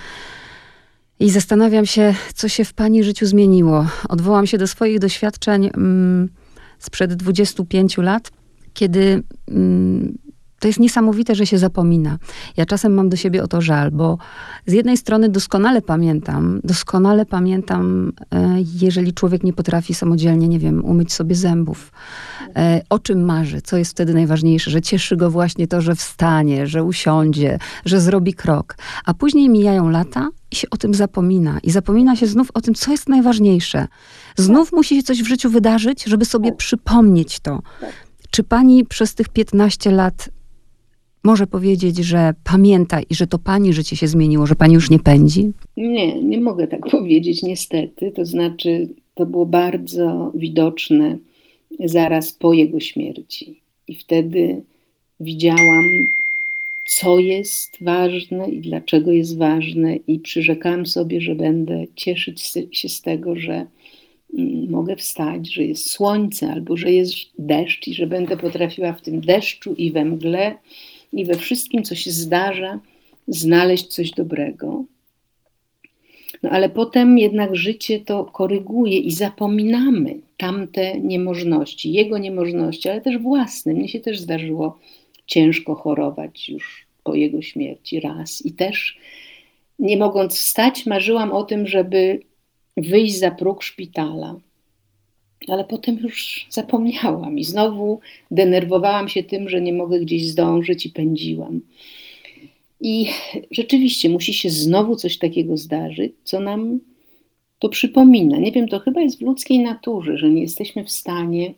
I zastanawiam się, co się w Pani życiu zmieniło. Odwołam się do swoich doświadczeń mm, sprzed 25 lat, kiedy mm, to jest niesamowite, że się zapomina. Ja czasem mam do siebie o to żal, bo z jednej strony doskonale pamiętam, doskonale pamiętam, e, jeżeli człowiek nie potrafi samodzielnie, nie wiem, umyć sobie zębów, e, o czym marzy, co jest wtedy najważniejsze, że cieszy go właśnie to, że wstanie, że usiądzie, że zrobi krok. A później mijają lata i się o tym zapomina. I zapomina się znów o tym, co jest najważniejsze. Znów musi się coś w życiu wydarzyć, żeby sobie przypomnieć to. Czy pani przez tych 15 lat może powiedzieć, że pamięta i że to pani życie się zmieniło, że pani już nie pędzi? Nie, nie mogę tak powiedzieć, niestety. To znaczy, to było bardzo widoczne zaraz po jego śmierci. I wtedy widziałam, co jest ważne i dlaczego jest ważne, i przyrzekałam sobie, że będę cieszyć się z tego, że mm, mogę wstać, że jest słońce albo że jest deszcz i że będę potrafiła w tym deszczu i we mgle i we wszystkim, co się zdarza, znaleźć coś dobrego. No ale potem jednak życie to koryguje i zapominamy tamte niemożności, jego niemożności, ale też własne. Mnie się też zdarzyło ciężko chorować już po jego śmierci raz i też nie mogąc wstać, marzyłam o tym, żeby wyjść za próg szpitala ale potem już zapomniałam i znowu denerwowałam się tym, że nie mogę gdzieś zdążyć i pędziłam. I rzeczywiście musi się znowu coś takiego zdarzyć, co nam to przypomina. Nie wiem, to chyba jest w ludzkiej naturze, że nie jesteśmy w stanie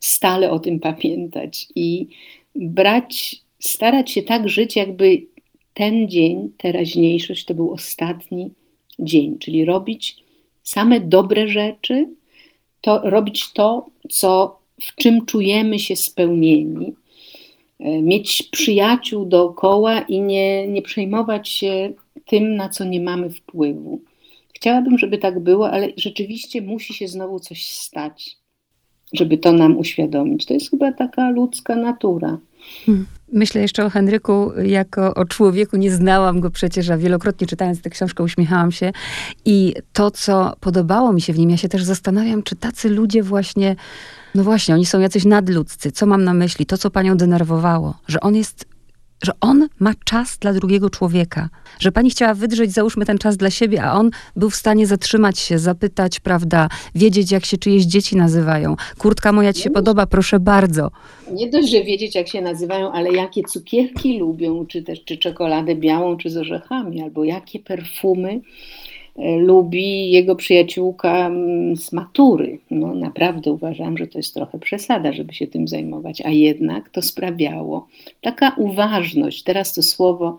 stale o tym pamiętać i brać, starać się tak żyć, jakby ten dzień, teraźniejszość to był ostatni dzień, czyli robić same dobre rzeczy, to robić to, co, w czym czujemy się spełnieni, e, mieć przyjaciół dookoła i nie, nie przejmować się tym, na co nie mamy wpływu. Chciałabym, żeby tak było, ale rzeczywiście musi się znowu coś stać, żeby to nam uświadomić. To jest chyba taka ludzka natura. Hmm. Myślę jeszcze o Henryku jako o człowieku. Nie znałam go przecież, a wielokrotnie czytając tę książkę uśmiechałam się. I to, co podobało mi się w nim, ja się też zastanawiam, czy tacy ludzie właśnie, no właśnie, oni są jacyś nadludzcy. Co mam na myśli? To, co panią denerwowało, że on jest że on ma czas dla drugiego człowieka. Że pani chciała wydrzeć, załóżmy, ten czas dla siebie, a on był w stanie zatrzymać się, zapytać, prawda, wiedzieć, jak się czyjeś dzieci nazywają. Kurtka moja ci się podoba, proszę bardzo. Nie dość, że wiedzieć, jak się nazywają, ale jakie cukierki lubią, czy też czy czekoladę białą, czy z orzechami, albo jakie perfumy lubi jego przyjaciółka mm, z matury. No, naprawdę uważam, że to jest trochę przesada, żeby się tym zajmować, a jednak to sprawiało. Taka uważność, teraz to słowo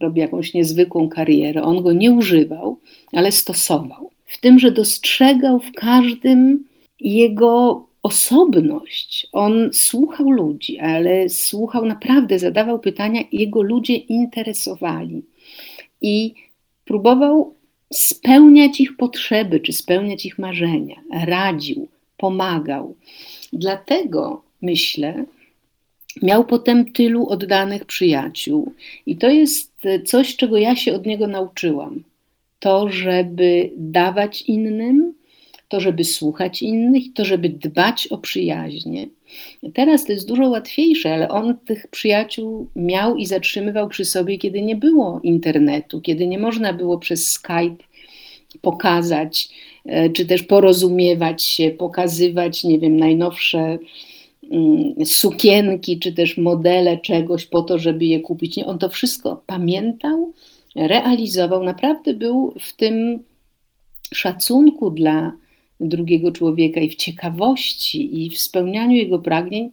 robi jakąś niezwykłą karierę. On go nie używał, ale stosował. W tym, że dostrzegał w każdym jego osobność. On słuchał ludzi, ale słuchał naprawdę, zadawał pytania, jego ludzie interesowali. I próbował spełniać ich potrzeby czy spełniać ich marzenia, radził, pomagał. Dlatego myślę, miał potem tylu oddanych przyjaciół, i to jest coś, czego ja się od niego nauczyłam. To, żeby dawać innym, to, żeby słuchać innych, to, żeby dbać o przyjaźnie. Teraz to jest dużo łatwiejsze, ale on tych przyjaciół miał i zatrzymywał przy sobie, kiedy nie było internetu, kiedy nie można było przez Skype pokazać, e, czy też porozumiewać się, pokazywać, nie wiem, najnowsze mm, sukienki, czy też modele czegoś po to, żeby je kupić. Nie, on to wszystko pamiętał, realizował. Naprawdę był w tym szacunku dla drugiego człowieka i w ciekawości i w spełnianiu jego pragnień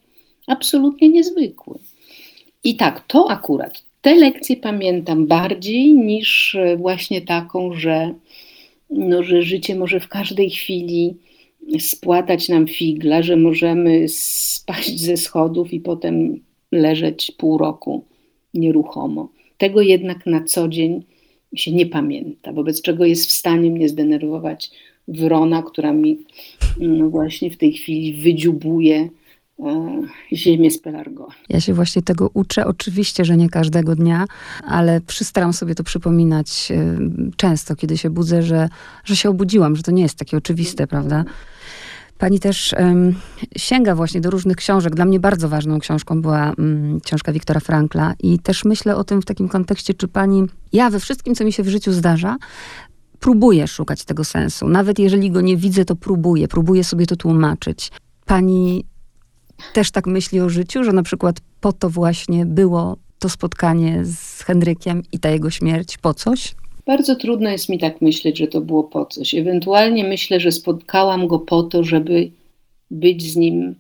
absolutnie niezwykły. I tak, to akurat, te lekcje pamiętam bardziej niż właśnie taką, że, no, że życie może w każdej chwili spłatać nam figla, że możemy spaść ze schodów i potem leżeć pół roku nieruchomo. Tego jednak na co dzień się nie pamięta, wobec czego jest w stanie mnie zdenerwować wrona, która mi no właśnie w tej chwili wydziubuje e, ziemię z pelargo. Ja się właśnie tego uczę. Oczywiście, że nie każdego dnia, ale przystaram sobie to przypominać e, często, kiedy się budzę, że, że się obudziłam, że to nie jest takie oczywiste, prawda? Pani też um, sięga właśnie do różnych książek. Dla mnie bardzo ważną książką była um, książka Wiktora Frankla i też myślę o tym w takim kontekście, czy pani, ja we wszystkim, co mi się w życiu zdarza, próbuję szukać tego sensu. Nawet jeżeli go nie widzę, to próbuję, próbuję sobie to tłumaczyć. Pani też tak myśli o życiu, że na przykład po to właśnie było to spotkanie z Henrykiem i ta jego śmierć, po coś? Bardzo trudno jest mi tak myśleć, że to było po coś. Ewentualnie myślę, że spotkałam go po to, żeby być z nim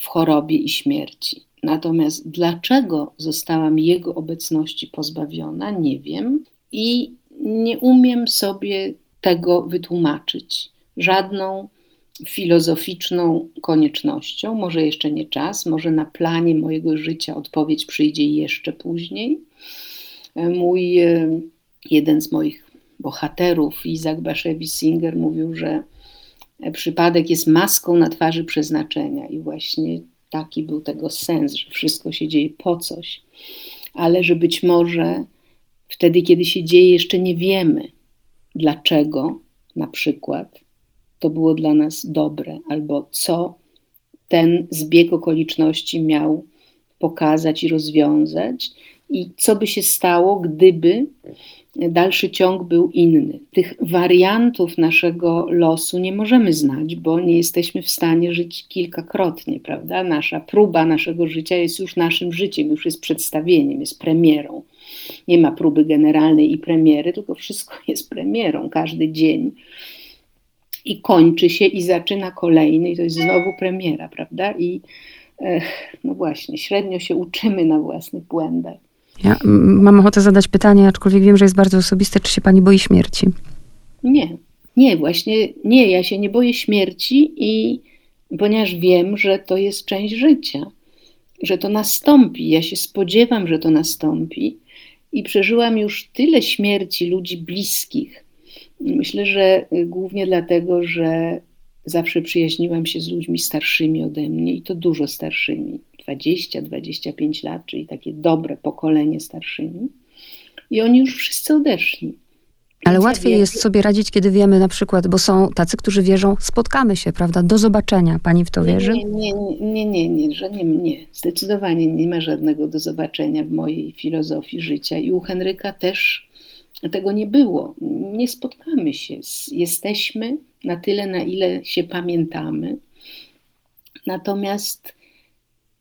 w chorobie i śmierci. Natomiast dlaczego zostałam jego obecności pozbawiona, nie wiem. I nie umiem sobie tego wytłumaczyć żadną filozoficzną koniecznością. Może jeszcze nie czas, może na planie mojego życia odpowiedź przyjdzie jeszcze później. Mój, e, jeden z moich bohaterów, Izak Bashevis Singer, mówił, że przypadek jest maską na twarzy przeznaczenia i właśnie taki był tego sens, że wszystko się dzieje po coś, ale że być może Wtedy, kiedy się dzieje, jeszcze nie wiemy, dlaczego na przykład to było dla nas dobre, albo co ten zbieg okoliczności miał pokazać i rozwiązać, i co by się stało, gdyby dalszy ciąg był inny. Tych wariantów naszego losu nie możemy znać, bo nie jesteśmy w stanie żyć kilkakrotnie, prawda? Nasza próba naszego życia jest już naszym życiem, już jest przedstawieniem, jest premierą. Nie ma próby generalnej i premiery, tylko wszystko jest premierą, każdy dzień. I kończy się i zaczyna kolejny, i to jest znowu premiera, prawda? I no właśnie, średnio się uczymy na własnych błędach. Ja mam ochotę zadać pytanie, aczkolwiek wiem, że jest bardzo osobiste. Czy się pani boi śmierci? Nie, nie, właśnie nie. Ja się nie boję śmierci i ponieważ wiem, że to jest część życia, że to nastąpi. Ja się spodziewam, że to nastąpi i przeżyłam już tyle śmierci ludzi bliskich. Myślę, że głównie dlatego, że zawsze przyjaźniłam się z ludźmi starszymi ode mnie i to dużo starszymi 20-25 lat, czyli takie dobre pokolenie starszymi. I oni już wszyscy odeszli. Ale łatwiej jest sobie radzić, kiedy wiemy na przykład, bo są tacy, którzy wierzą, spotkamy się, prawda? Do zobaczenia. Pani w to wierzy? Nie, nie, nie, nie, nie, że nie, nie. Zdecydowanie nie ma żadnego do zobaczenia w mojej filozofii życia. I u Henryka też tego nie było. Nie spotkamy się. Jesteśmy na tyle, na ile się pamiętamy. Natomiast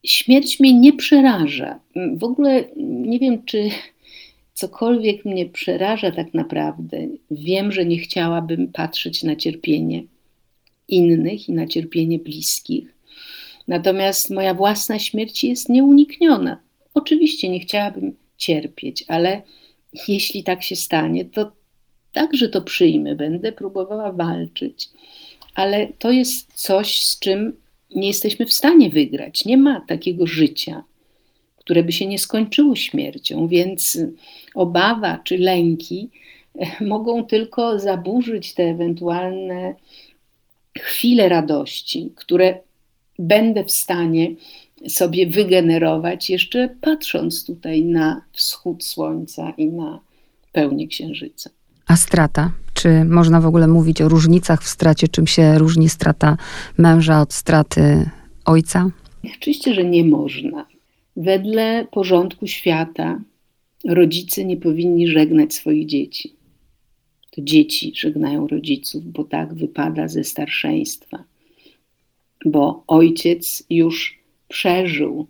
śmierć mnie nie przeraża. W ogóle nie wiem, czy cokolwiek mnie przeraża tak naprawdę. Wiem, że nie chciałabym patrzeć na cierpienie innych i na cierpienie bliskich. Natomiast moja własna śmierć jest nieunikniona. Oczywiście nie chciałabym cierpieć, ale jeśli tak się stanie, to także to przyjmę. Będę próbowała walczyć, ale to jest coś, z czym nie jesteśmy w stanie wygrać. Nie ma takiego życia, które by się nie skończyło śmiercią, więc obawa czy lęki e, mogą tylko zaburzyć te ewentualne chwile radości, które będę w stanie sobie wygenerować, jeszcze patrząc tutaj na wschód słońca i na pełnię księżyca. A strata? Czy można w ogóle mówić o różnicach w stracie? Czym się różni strata męża od straty ojca? Oczywiście, że nie można. Wedle porządku świata rodzice nie powinni żegnać swoich dzieci. To dzieci żegnają rodziców, bo tak wypada ze starszeństwa. Bo ojciec już przeżył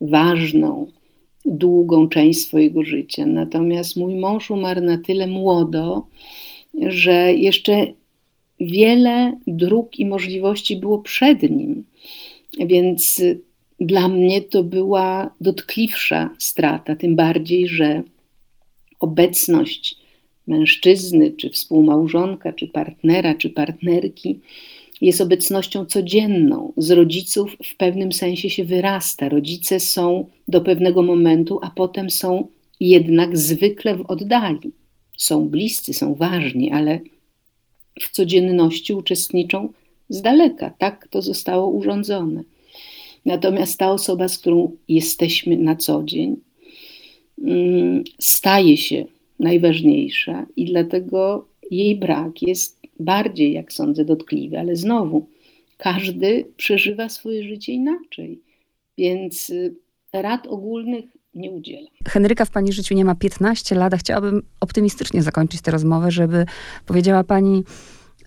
ważną, długą część swojego życia. Natomiast mój mąż umarł na tyle młodo, że jeszcze wiele dróg i możliwości było przed nim. Więc dla mnie to była dotkliwsza strata, tym bardziej, że obecność mężczyzny, czy współmałżonka, czy partnera, czy partnerki jest obecnością codzienną. Z rodziców w pewnym sensie się wyrasta. Rodzice są do pewnego momentu, a potem są jednak zwykle w oddali. Są bliscy, są ważni, ale w codzienności uczestniczą z daleka. Tak to zostało urządzone. Natomiast ta osoba, z którą jesteśmy na co dzień, mm, staje się najważniejsza i dlatego jej brak jest bardziej, jak sądzę, dotkliwy, ale znowu każdy przeżywa swoje życie inaczej, więc y, rad ogólnych nie udzielam. Henryka w Pani życiu nie ma 15 lat, a chciałabym optymistycznie zakończyć tę rozmowę, żeby powiedziała Pani,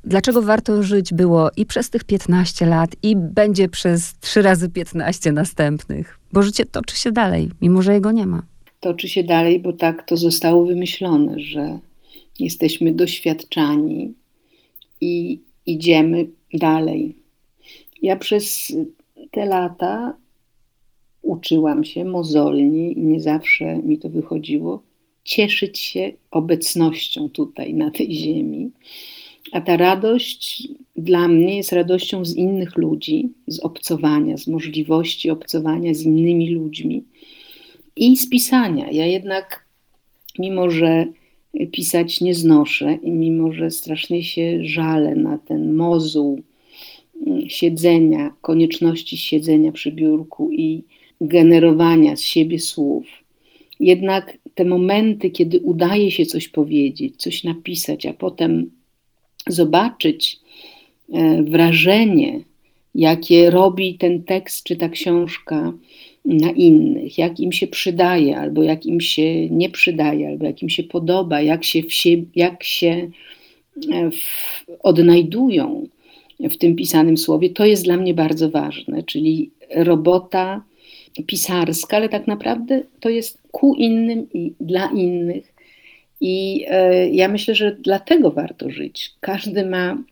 dlaczego warto żyć było i przez tych 15 lat, i będzie przez 3 razy 15 następnych, bo życie toczy się dalej, mimo że jego nie ma. Toczy się dalej, bo tak to zostało wymyślone, że jesteśmy doświadczani i idziemy dalej. Ja przez te lata uczyłam się mozolnie i nie zawsze mi to wychodziło, cieszyć się obecnością tutaj, na tej ziemi. A ta radość dla mnie jest radością z innych ludzi, z obcowania, z możliwości obcowania z innymi ludźmi i z pisania. Ja jednak, mimo że pisać nie znoszę i mimo, że strasznie się żalę na ten mozuł mm, siedzenia, konieczności siedzenia przy biurku i generowania z siebie słów, jednak te momenty, kiedy udaje się coś powiedzieć, coś napisać, a potem zobaczyć e, wrażenie, jakie robi ten tekst czy ta książka na innych, jak im się przydaje, albo jak im się nie przydaje, albo jak im się podoba, jak się, w sie, jak się e, w, odnajdują w tym pisanym słowie, to jest dla mnie bardzo ważne, czyli robota pisarska, ale tak naprawdę to jest ku innym i dla innych. I e, ja myślę, że dlatego warto żyć. Każdy ma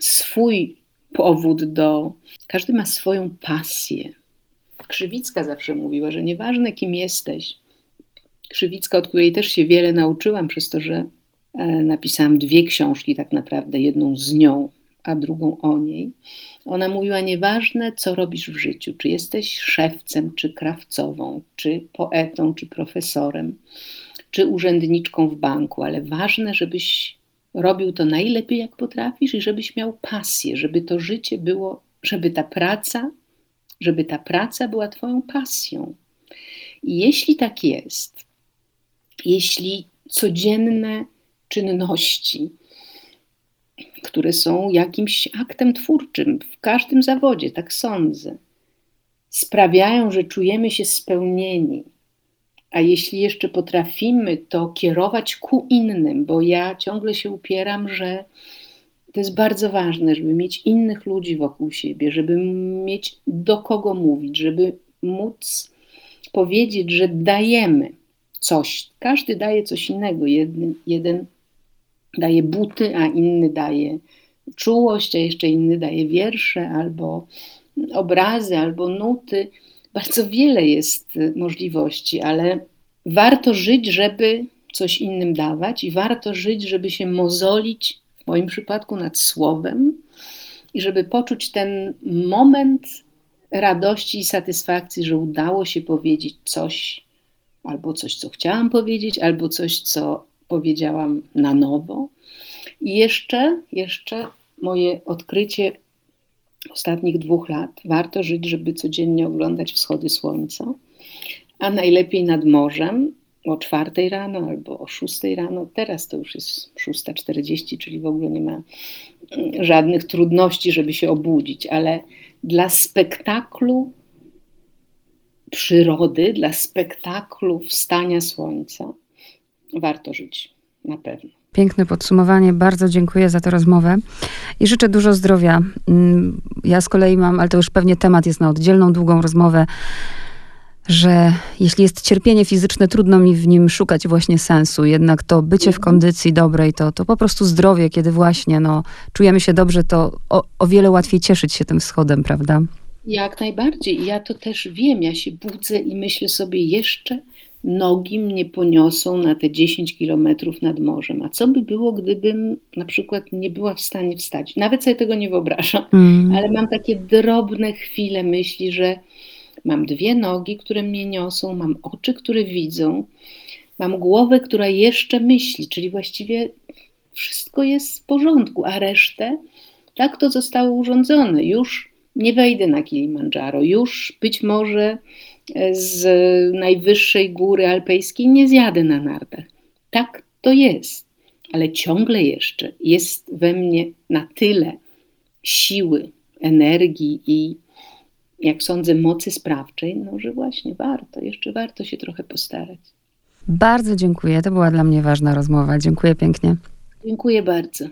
swój powód do, każdy ma swoją pasję. Krzywicka zawsze mówiła, że nieważne kim jesteś, Krzywicka, od której też się wiele nauczyłam, przez to, że e, napisałam dwie książki, tak naprawdę, jedną z nią, a drugą o niej. Ona mówiła: Nieważne, co robisz w życiu, czy jesteś szewcem, czy krawcową, czy poetą, czy profesorem, czy urzędniczką w banku, ale ważne, żebyś robił to najlepiej, jak potrafisz, i żebyś miał pasję, żeby to życie było, żeby ta praca, żeby ta praca była Twoją pasją. I jeśli tak jest, jeśli codzienne czynności, które są jakimś aktem twórczym w każdym zawodzie, tak sądzę, sprawiają, że czujemy się spełnieni. A jeśli jeszcze potrafimy to kierować ku innym, bo ja ciągle się upieram, że to jest bardzo ważne, żeby mieć innych ludzi wokół siebie, żeby mieć do kogo mówić, żeby móc powiedzieć, że dajemy coś. Każdy daje coś innego. Jeden, jeden daje buty, a inny daje czułość, a jeszcze inny daje wiersze albo obrazy, albo nuty. Bardzo wiele jest możliwości, ale warto żyć, żeby coś innym dawać i warto żyć, żeby się mozolić, w moim przypadku, nad słowem i żeby poczuć ten moment radości i satysfakcji, że udało się powiedzieć coś, albo coś, co chciałam powiedzieć, albo coś, co powiedziałam na nowo. I jeszcze, jeszcze moje odkrycie ostatnich dwóch lat. Warto żyć, żeby codziennie oglądać wschody słońca, a najlepiej nad morzem o czwartej rano albo o szóstej rano. Teraz to już jest 6.40, czyli w ogóle nie ma mm, żadnych trudności, żeby się obudzić, ale dla spektaklu przyrody, dla spektaklu wstania słońca warto żyć, na pewno. Piękne podsumowanie. Bardzo dziękuję za tę rozmowę i życzę dużo zdrowia. Mm, ja z kolei mam, ale to już pewnie temat jest na oddzielną, długą rozmowę, że jeśli jest cierpienie fizyczne, trudno mi w nim szukać właśnie sensu. Jednak to bycie w kondycji dobrej, to, to po prostu zdrowie, kiedy właśnie no, czujemy się dobrze, to o, o wiele łatwiej cieszyć się tym wschodem, prawda? Jak najbardziej. Ja to też wiem. Ja się budzę i myślę sobie jeszcze nogi mnie poniosą na te 10 kilometrów nad morzem. A co by było, gdybym na przykład nie była w stanie wstać? Nawet sobie tego nie wyobrażam, mm. ale mam takie drobne chwile myśli, że mam dwie nogi, które mnie niosą, mam oczy, które widzą, mam głowę, która jeszcze myśli, czyli właściwie wszystko jest w porządku, a resztę tak to zostało urządzone. Już nie wejdę na Kilimandżaro, już być może z najwyższej góry alpejskiej nie zjadę na nartach. Tak to jest, ale ciągle jeszcze jest we mnie na tyle siły, energii i jak sądzę, mocy sprawczej, no że właśnie warto, jeszcze warto się trochę postarać. Bardzo dziękuję. To była dla mnie ważna rozmowa. Dziękuję pięknie. Dziękuję bardzo.